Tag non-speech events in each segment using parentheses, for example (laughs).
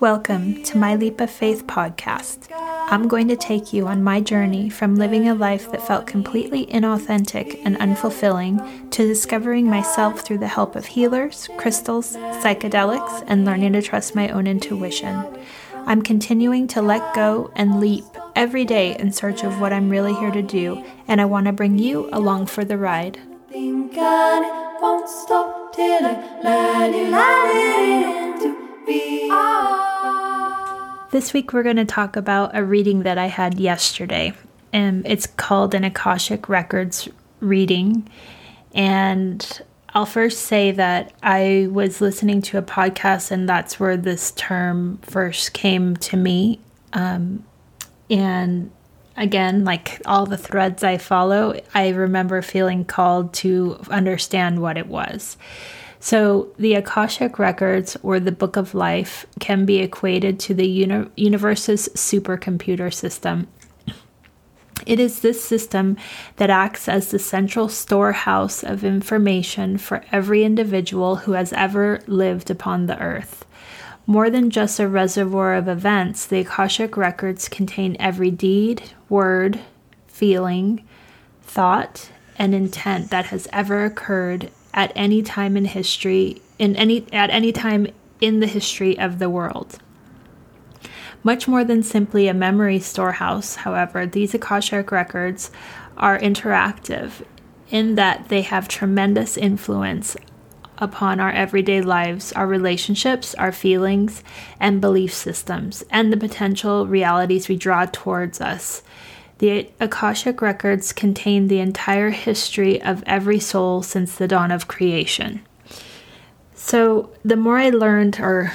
Welcome to my Leap of Faith podcast. I'm going to take you on my journey from living a life that felt completely inauthentic and unfulfilling to discovering myself through the help of healers, crystals, psychedelics, and learning to trust my own intuition. I'm continuing to let go and leap every day in search of what I'm really here to do, and I want to bring you along for the ride. This week, we're going to talk about a reading that I had yesterday. and it's called an Akashic Records reading. And I'll first say that I was listening to a podcast, and that's where this term first came to me. Um, and again, like all the threads I follow, I remember feeling called to understand what it was. So, the Akashic Records or the Book of Life can be equated to the uni- universe's supercomputer system. It is this system that acts as the central storehouse of information for every individual who has ever lived upon the earth. More than just a reservoir of events, the Akashic Records contain every deed, word, feeling, thought, and intent that has ever occurred at any time in history in any at any time in the history of the world. Much more than simply a memory storehouse, however, these Akashic records are interactive in that they have tremendous influence upon our everyday lives, our relationships, our feelings, and belief systems, and the potential realities we draw towards us. The Akashic records contain the entire history of every soul since the dawn of creation. So, the more I learned, or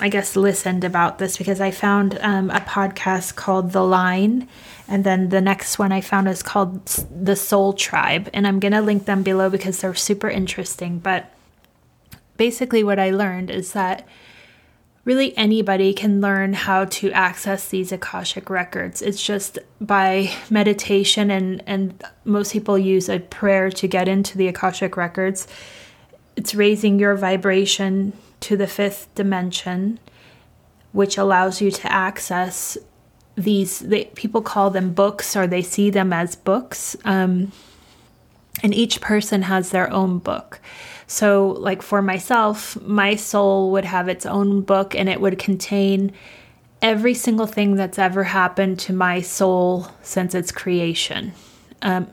I guess listened about this, because I found um, a podcast called The Line, and then the next one I found is called The Soul Tribe, and I'm going to link them below because they're super interesting. But basically, what I learned is that really anybody can learn how to access these Akashic records. It's just by meditation, and, and most people use a prayer to get into the Akashic records. It's raising your vibration to the fifth dimension, which allows you to access these. They, people call them books, or they see them as books. Um, and each person has their own book. So, like for myself, my soul would have its own book and it would contain every single thing that's ever happened to my soul since its creation. Um,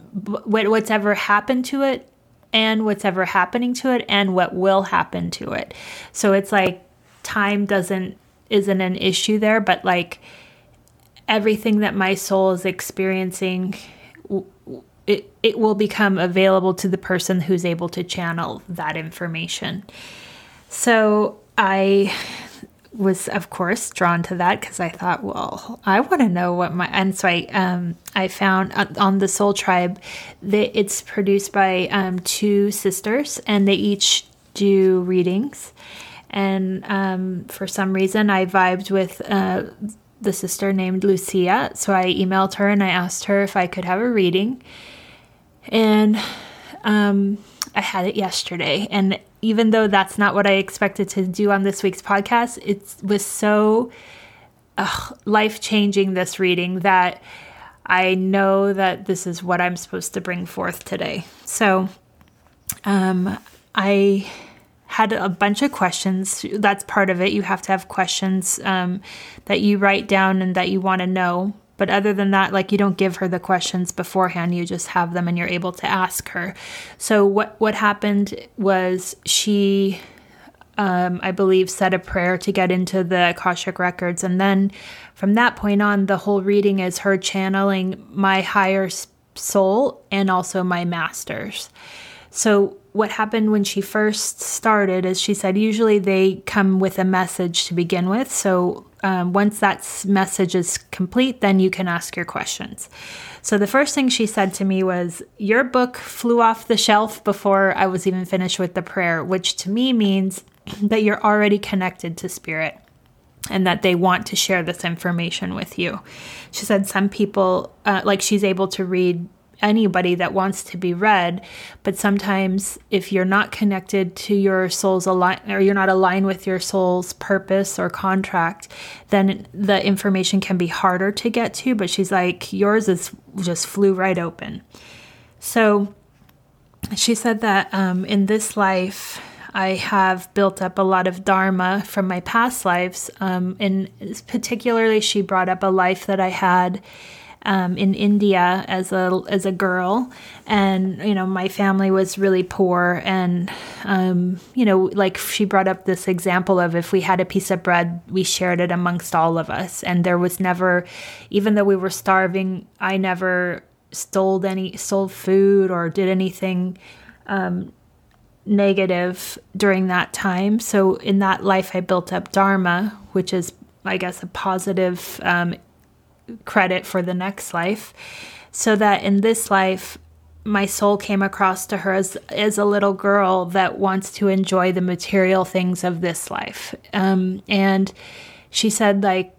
what's ever happened to it, and what's ever happening to it, and what will happen to it. So it's like time doesn't isn't an issue there, but like everything that my soul is experiencing it, it will become available to the person who's able to channel that information. So I was of course drawn to that because I thought, well, I want to know what my and so I um, I found on the Soul Tribe that it's produced by um, two sisters and they each do readings. And um, for some reason, I vibed with uh, the sister named Lucia, so I emailed her and I asked her if I could have a reading and um, I had it yesterday. And even though that's not what I expected to do on this week's podcast, it was so life changing this reading that I know that this is what I'm supposed to bring forth today. So um, I had a bunch of questions. That's part of it. You have to have questions um, that you write down and that you want to know but other than that, like you don't give her the questions beforehand, you just have them and you're able to ask her. So what what happened was she um, I believe said a prayer to get into the Akashic records and then from that point on the whole reading is her channeling my higher soul and also my masters. So what happened when she first started is she said usually they come with a message to begin with. So um, once that message is complete, then you can ask your questions. So the first thing she said to me was, Your book flew off the shelf before I was even finished with the prayer, which to me means (clears throat) that you're already connected to spirit and that they want to share this information with you. She said some people, uh, like she's able to read anybody that wants to be read but sometimes if you're not connected to your soul's align or you're not aligned with your soul's purpose or contract then the information can be harder to get to but she's like yours is just flew right open. So she said that um, in this life I have built up a lot of dharma from my past lives um, and particularly she brought up a life that I had um, in India as a as a girl, and you know my family was really poor, and um, you know like she brought up this example of if we had a piece of bread, we shared it amongst all of us, and there was never, even though we were starving, I never stole any stole food or did anything. Um, negative during that time. So in that life, I built up dharma, which is, I guess, a positive um, credit for the next life, so that in this life, my soul came across to her as, as a little girl that wants to enjoy the material things of this life. Um, and she said, like,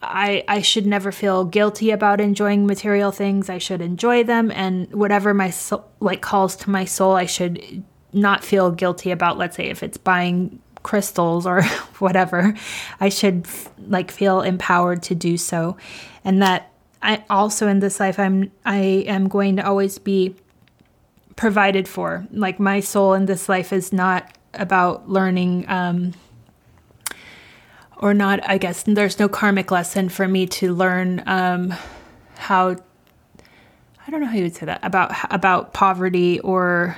I, I should never feel guilty about enjoying material things. I should enjoy them, and whatever my soul, like calls to my soul, I should not feel guilty about. Let's say if it's buying crystals or (laughs) whatever, I should like feel empowered to do so. And that I also in this life I'm I am going to always be provided for. Like my soul in this life is not about learning um or not I guess there's no karmic lesson for me to learn um how I don't know how you would say that about about poverty or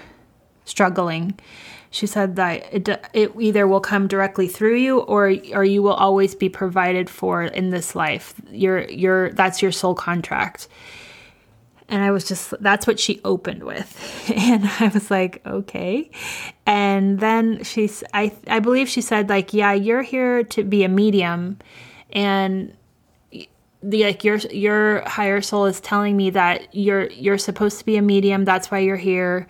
struggling she said that it, it either will come directly through you or or you will always be provided for in this life. Your your that's your soul contract. And i was just that's what she opened with. (laughs) And i was like okay. And then she's i i believe she said like yeah you're here to be a medium. And the like your your higher soul is telling me that you're you're supposed to be a medium. That's why you're here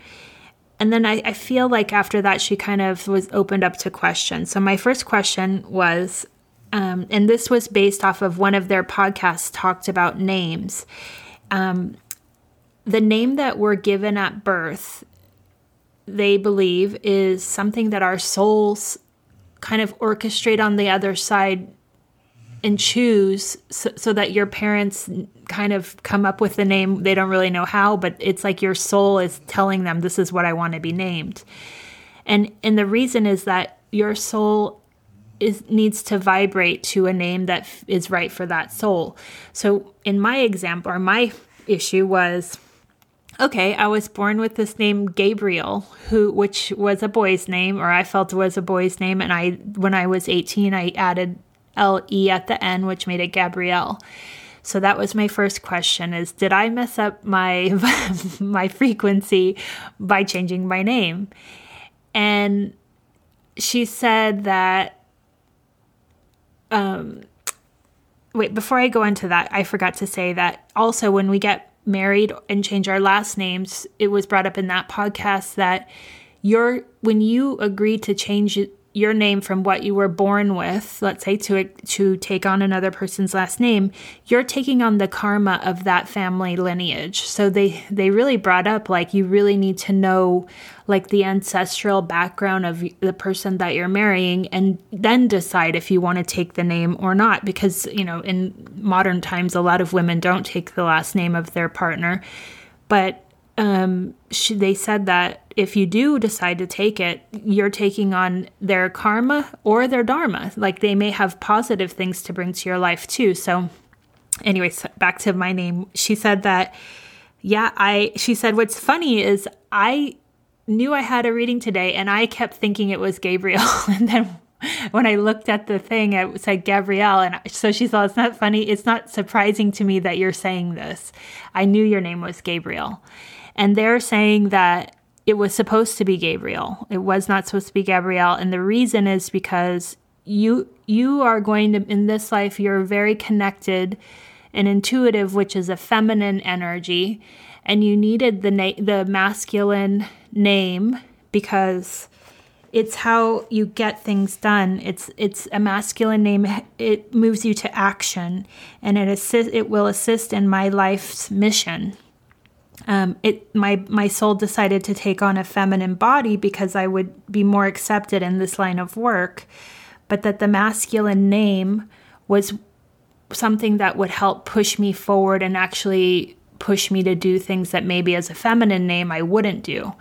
and then I, I feel like after that, she kind of was opened up to questions. So my first question was, um, and this was based off of one of their podcasts talked about names. Um, the name that we're given at birth, they believe, is something that our souls kind of orchestrate on the other side and choose so, so, that your parents kind of come up with the name. They don't really know how but it's like your soul is telling them this is what i want to be named. And and the reason is that your soul is needs to vibrate to a name that f- is right for that soul. So in my example or my issue was okay i was born with this name gabriel who which was a boy's name or i felt was a boy's name and i when i was 18 i added L E at the end, which made it Gabrielle. So that was my first question is did I mess up my (laughs) my frequency by changing my name? And she said that um wait, before I go into that, I forgot to say that also when we get married and change our last names, it was brought up in that podcast that your when you agree to change your name from what you were born with, let's say to to take on another person's last name, you're taking on the karma of that family lineage. So they they really brought up like you really need to know like the ancestral background of the person that you're marrying and then decide if you want to take the name or not because, you know, in modern times a lot of women don't take the last name of their partner. But um, she, they said that if you do decide to take it, you're taking on their karma or their dharma. Like they may have positive things to bring to your life too. So, anyways, back to my name. She said that, yeah, I, she said, what's funny is I knew I had a reading today and I kept thinking it was Gabriel. (laughs) and then when I looked at the thing, it said Gabrielle. And so she thought, it's not funny. It's not surprising to me that you're saying this. I knew your name was Gabriel. And they're saying that it was supposed to be Gabriel. It was not supposed to be Gabrielle. And the reason is because you you are going to in this life you're very connected and intuitive, which is a feminine energy, and you needed the na- the masculine name because it's how you get things done. It's it's a masculine name. It moves you to action, and it assist. It will assist in my life's mission um, it my my soul decided to take on a feminine body because I would be more accepted in this line of work, but that the masculine name was something that would help push me forward and actually push me to do things that maybe as a feminine name I wouldn't do.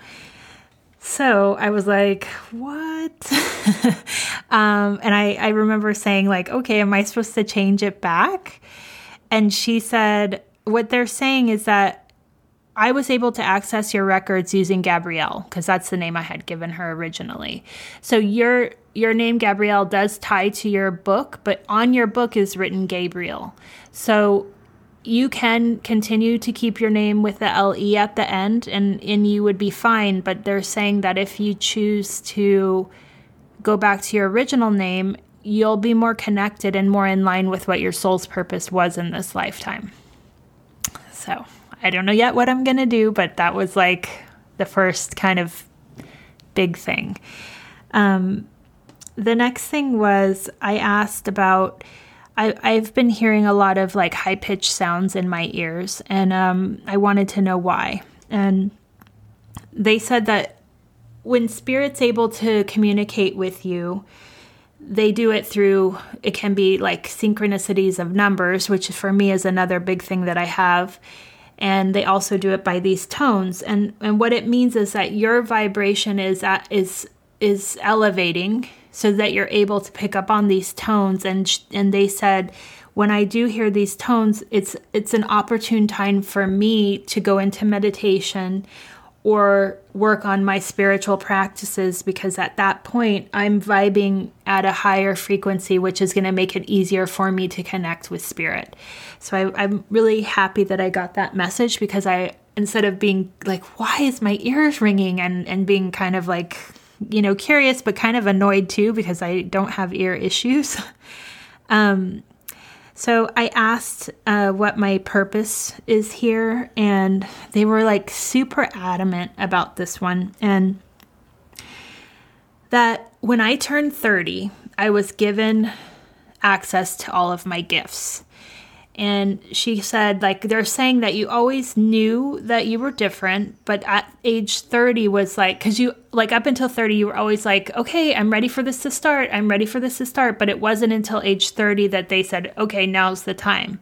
So I was like, what? (laughs) um, and I, I remember saying, like, okay, am I supposed to change it back? And she said, what they're saying is that I was able to access your records using Gabrielle because that's the name I had given her originally. So your your name Gabrielle does tie to your book, but on your book is written Gabriel. So you can continue to keep your name with the LE at the end and, and you would be fine. But they're saying that if you choose to go back to your original name, you'll be more connected and more in line with what your soul's purpose was in this lifetime. So I don't know yet what I'm going to do, but that was like the first kind of big thing. Um, the next thing was I asked about I, I've been hearing a lot of like high pitched sounds in my ears, and um, I wanted to know why. And they said that when spirit's able to communicate with you, they do it through it can be like synchronicities of numbers, which for me is another big thing that I have. And they also do it by these tones. And and what it means is that your vibration is at, is is elevating so that you're able to pick up on these tones and and they said when I do hear these tones it's it's an opportune time for me to go into meditation or work on my spiritual practices because at that point I'm vibing at a higher frequency, which is going to make it easier for me to connect with spirit. So I, am really happy that I got that message because I, instead of being like, why is my ears ringing and, and being kind of like you know, curious but kind of annoyed too because I don't have ear issues. (laughs) um, so I asked uh, what my purpose is here, and they were like super adamant about this one. And that when I turned 30, I was given access to all of my gifts and she said like they're saying that you always knew that you were different but at age 30 was like because you like up until 30 you were always like okay i'm ready for this to start i'm ready for this to start but it wasn't until age 30 that they said okay now's the time.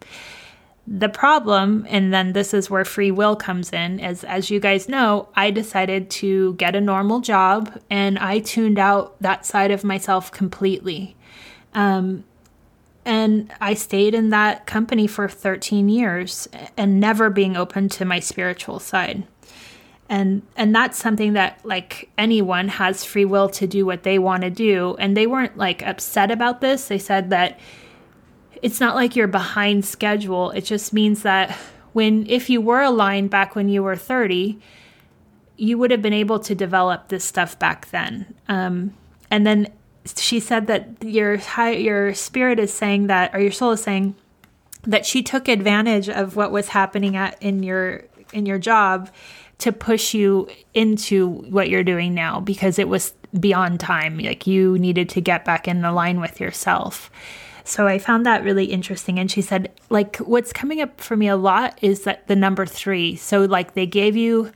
The problem and then this is where free will comes in as as you guys know i decided to get a normal job and i tuned out that side of myself completely. Um, and I stayed in that company for 13 years and never being open to my spiritual side. And and that's something that like anyone has free will to do what they want to do and they weren't like upset about this. They said that it's not like you're behind schedule. It just means that when if you were aligned back when you were 30, you would have been able to develop this stuff back then. Um, and then she said that your high, your spirit is saying that, or your soul is saying that she took advantage of what was happening at in your in your job to push you into what you're doing now because it was beyond time. Like you needed to get back in the line with yourself. So I found that really interesting. And she said, like, what's coming up for me a lot is that the number three. So, like, they gave you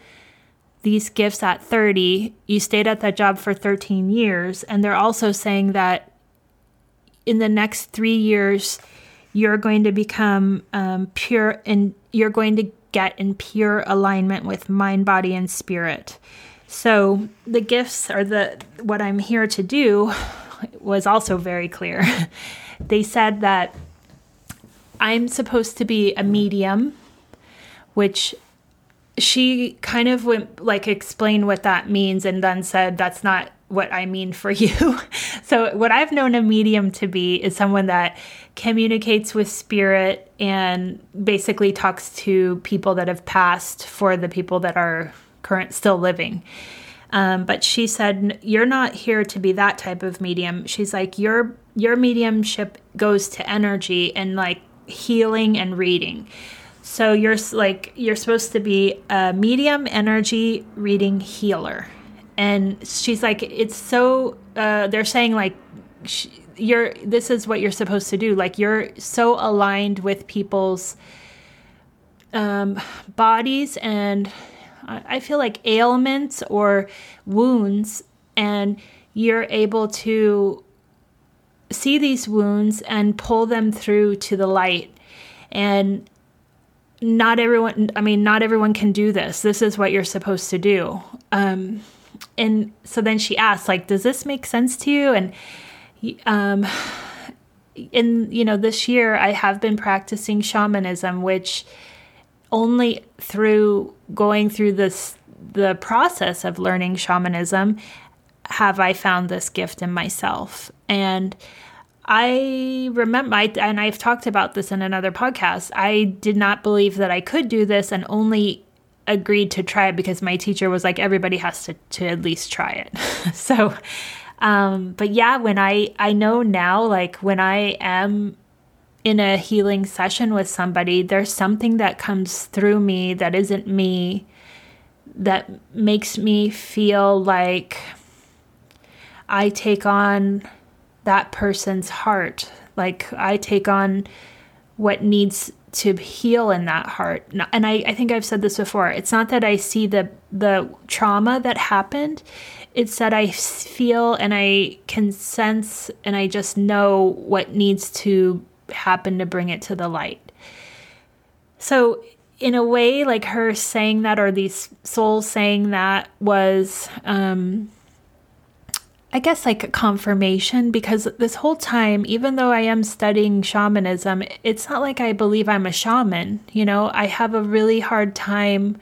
these gifts at 30, you stayed at that job for 13 years. And they're also saying that in the next three years, you're going to become um, pure and you're going to get in pure alignment with mind, body, and spirit. So the gifts are the what I'm here to do was also very clear. (laughs) they said that I'm supposed to be a medium, which she kind of went like explained what that means and then said that's not what I mean for (laughs) you. so what I've known a medium to be is someone that communicates with spirit and basically talks to people that have passed for the people that are current still living. Um, but she said you're not here to be that type of medium. She's like your your mediumship goes to energy and like healing and reading. So you're like you're supposed to be a medium energy reading healer, and she's like, it's so. Uh, they're saying like, you're. This is what you're supposed to do. Like you're so aligned with people's um, bodies and I feel like ailments or wounds, and you're able to see these wounds and pull them through to the light. And not everyone, I mean, not everyone can do this. This is what you're supposed to do. Um, and so then she asked, like, does this make sense to you? And, um, in you know this year I have been practicing shamanism, which only through going through this the process of learning shamanism have I found this gift in myself. And I remember, I, and I've talked about this in another podcast. I did not believe that I could do this and only agreed to try it because my teacher was like, everybody has to, to at least try it. (laughs) so, um, but yeah, when I, I know now, like when I am in a healing session with somebody, there's something that comes through me that isn't me that makes me feel like I take on that person's heart. Like I take on what needs to heal in that heart. And I, I think I've said this before. It's not that I see the the trauma that happened. It's that I feel and I can sense and I just know what needs to happen to bring it to the light. So in a way, like her saying that or these souls saying that was um I guess like confirmation because this whole time, even though I am studying shamanism, it's not like I believe I'm a shaman. You know, I have a really hard time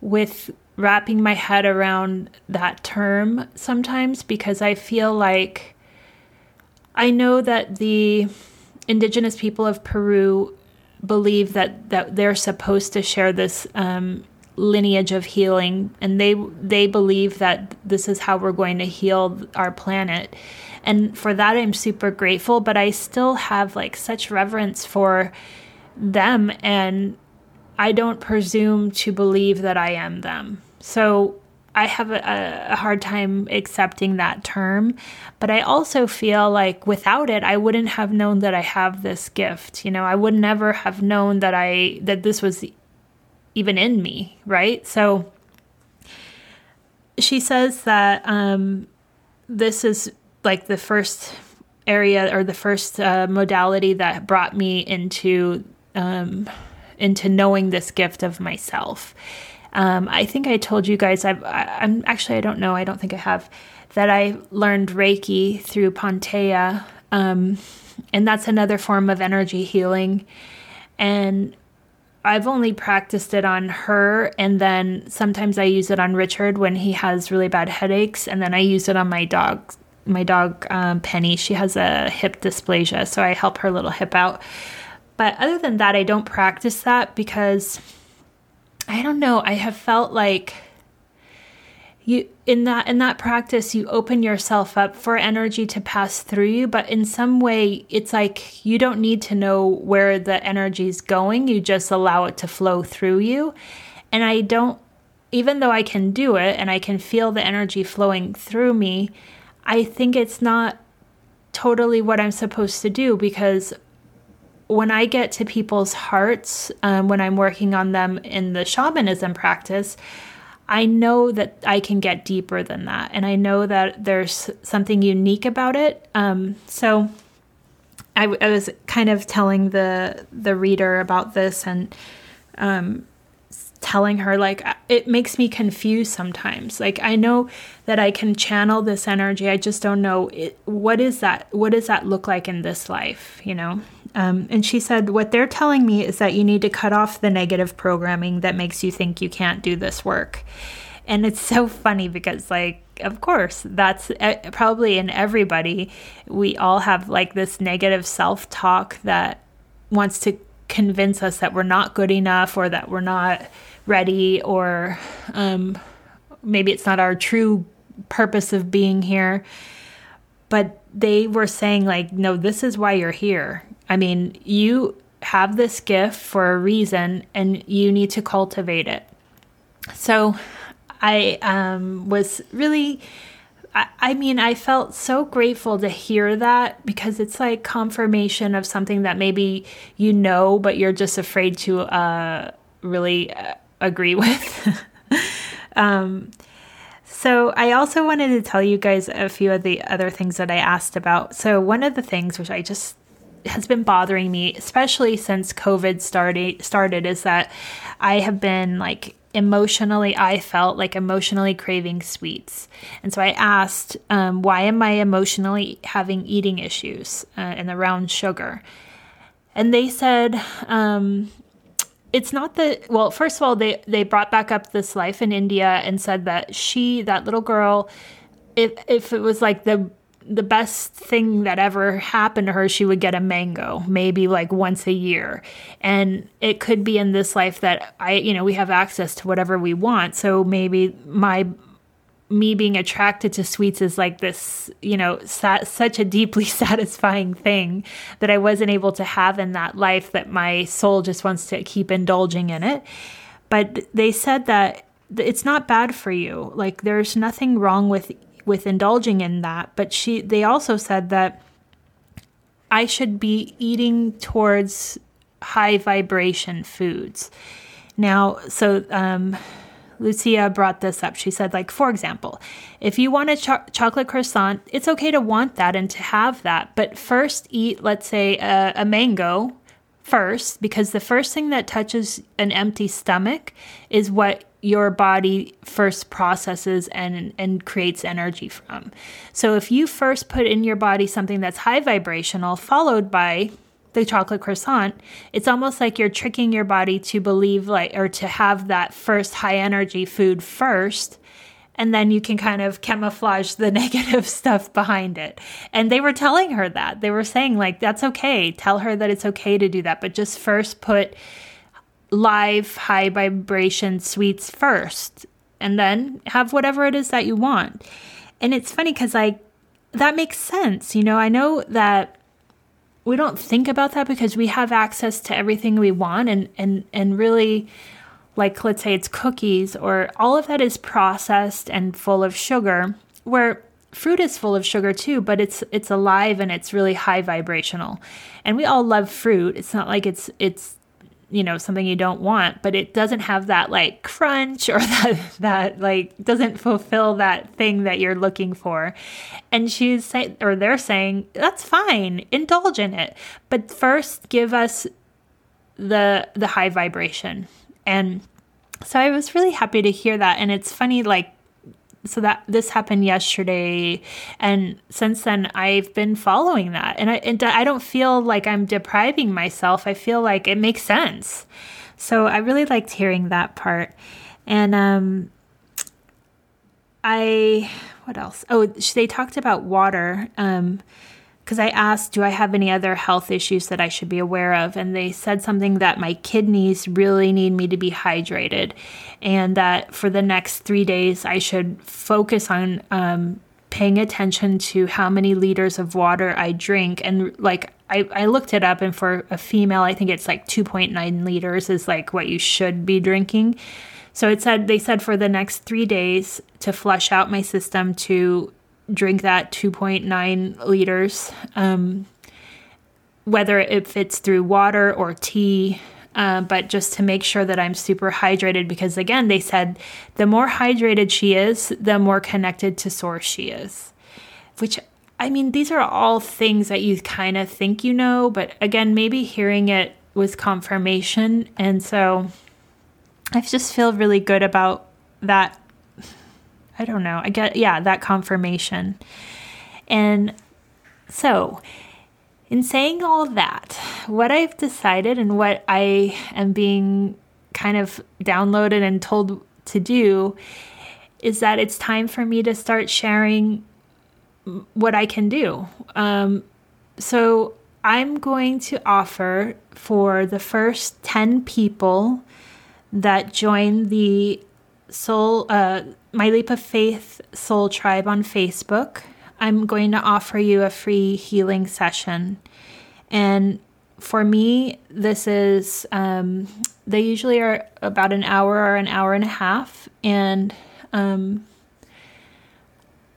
with wrapping my head around that term sometimes because I feel like I know that the indigenous people of Peru believe that, that they're supposed to share this um, lineage of healing and they they believe that this is how we're going to heal our planet and for that I'm super grateful but I still have like such reverence for them and I don't presume to believe that I am them so I have a, a, hard time accepting that term, but I also feel like without it, I wouldn't have known that I have this gift. You know, I would never have known that I that this was even in me, right? So she says that um, this is like the first area or the first uh, modality that brought me into um, into knowing this gift of myself. Um, I think I told you guys I've, I, am actually I don't know I don't think I have that I learned Reiki through Pantea, um, and that's another form of energy healing. And I've only practiced it on her, and then sometimes I use it on Richard when he has really bad headaches, and then I use it on my dog. My dog um, Penny, she has a hip dysplasia, so I help her little hip out. But other than that, I don't practice that because I don't know. I have felt like you in that in that practice you open yourself up for energy to pass through you but in some way it's like you don't need to know where the energy is going. You just allow it to flow through you. And i don't even though i can do it and i can feel the energy flowing through me i think it's not totally what i'm supposed to do because when I get to people's hearts, um, when I'm working on them in the shamanism practice, I know that I can get deeper than that. And I know that there's something unique about it. Um, so I, I, was kind of telling the, the reader about this and um, telling her, like, it makes me confused sometimes. Like, I know that I can channel this energy. I just don't know it, what is that? What does that look like in this life, you know? Um, and she said, What they're telling me is that you need to cut off the negative programming that makes you think you can't do this work. And it's so funny because, like, of course, that's uh, probably in everybody. We all have like this negative self talk that wants to convince us that we're not good enough or that we're not ready or um, maybe it's not our true purpose of being here. But they were saying, like, no, this is why you're here. I mean, you have this gift for a reason and you need to cultivate it. So I um, was really, I, I mean, I felt so grateful to hear that because it's like confirmation of something that maybe you know, but you're just afraid to uh, really uh, agree (laughs) with. um, so, I also wanted to tell you guys a few of the other things that I asked about. So, one of the things which I just has been bothering me, especially since COVID started started, is that I have been like emotionally i felt like emotionally craving sweets. And so i asked um, why am i emotionally having eating issues uh, and around sugar? And they said um, it's not the well first of all they they brought back up this life in india and said that she that little girl if if it was like the the best thing that ever happened to her, she would get a mango, maybe like once a year. And it could be in this life that I, you know, we have access to whatever we want. So maybe my me being attracted to sweets is like this, you know, sat, such a deeply (laughs) satisfying thing that I wasn't able to have in that life that my soul just wants to keep indulging in it. But they said that it's not bad for you. Like there's nothing wrong with with indulging in that, but she they also said that I should be eating towards high vibration foods. Now, so um, Lucia brought this up. She said, like, for example, if you want a cho- chocolate croissant, it's okay to want that and to have that, but first eat, let's say, a, a mango first, because the first thing that touches an empty stomach is what your body first processes and and creates energy from. So if you first put in your body something that's high vibrational followed by the chocolate croissant, it's almost like you're tricking your body to believe like or to have that first high energy food first and then you can kind of camouflage the (laughs) negative stuff behind it. And they were telling her that. They were saying like that's okay. Tell her that it's okay to do that, but just first put live high vibration sweets first and then have whatever it is that you want. And it's funny cuz like that makes sense. You know, I know that we don't think about that because we have access to everything we want and and and really like let's say it's cookies or all of that is processed and full of sugar where fruit is full of sugar too but it's it's alive and it's really high vibrational. And we all love fruit. It's not like it's it's you know something you don't want but it doesn't have that like crunch or (laughs) that that like doesn't fulfill that thing that you're looking for. And she's saying or they're saying that's fine. Indulge in it. But first give us the the high vibration and so i was really happy to hear that. And it's funny like so that this happened yesterday. And since then i've been following that. And i and i don't feel like i'm depriving myself. I feel like it makes sense. So i really liked hearing that part. And um i what else? Oh they talked about water. Um because I asked, Do I have any other health issues that I should be aware of? And they said something that my kidneys really need me to be hydrated, and that for the next three days, I should focus on um, paying attention to how many liters of water I drink. And like, I, I looked it up, and for a female, I think it's like 2.9 liters is like what you should be drinking. So it said, they said for the next three days to flush out my system to drink that 2.9 liters, um, whether it fits through water or tea. Uh, but just to make sure that I'm super hydrated, because again, they said the more hydrated she is, the more connected to source she is. Which, I mean, these are all things that you kind of think you know, but again, maybe hearing it was confirmation. And so I just feel really good about that I don't know. I get, yeah, that confirmation. And so, in saying all that, what I've decided and what I am being kind of downloaded and told to do is that it's time for me to start sharing what I can do. Um, so, I'm going to offer for the first 10 people that join the Soul, uh, My Leap of Faith Soul Tribe on Facebook. I'm going to offer you a free healing session. And for me, this is, um, they usually are about an hour or an hour and a half. And um,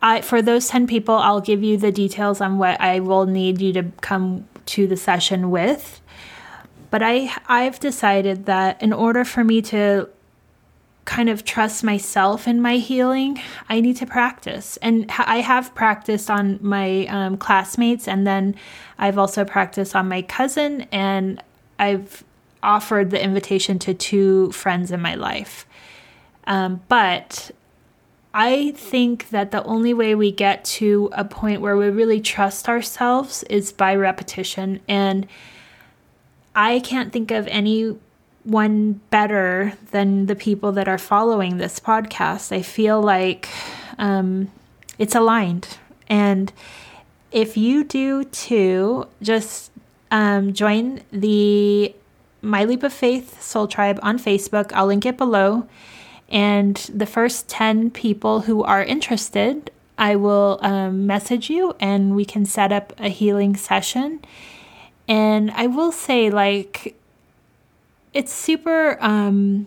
I, for those 10 people, I'll give you the details on what I will need you to come to the session with. But I I've decided that in order for me to kind of trust myself in my healing, I need to practice. And I have practiced on my um, classmates, and then I've also practiced on my cousin, and I've offered the invitation to two friends in my life. Um, but I think that the only way we get to a point where we really trust ourselves is by repetition. And I can't think of any one better than the people that are following this podcast. I feel like um, it's aligned. And if you do too, just um, join the My Leap of Faith Soul Tribe on Facebook. I'll link it below. And the first 10 people who are interested, I will um, message you and we can set up a healing session. And I will say, like, it's super um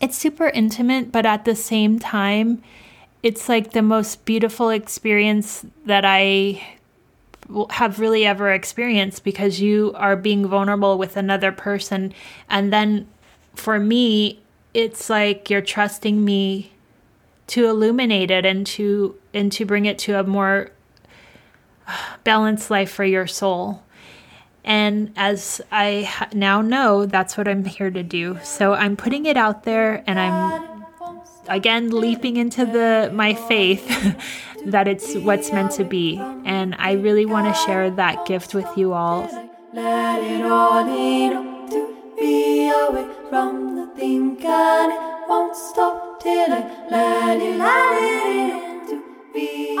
it's super intimate but at the same time it's like the most beautiful experience that I have really ever experienced because you are being vulnerable with another person. And then for me it's like you're trusting me to illuminate it and to and to bring it to a more balanced life for your soul and as I now know, that's what I'm here to do. So I'm putting it out there and I'm again leaping into the my faith (laughs) that it's what's meant to be. And I really want to share that gift with you all. Let it all to be away from the it won't stop till I let it, let it in to be.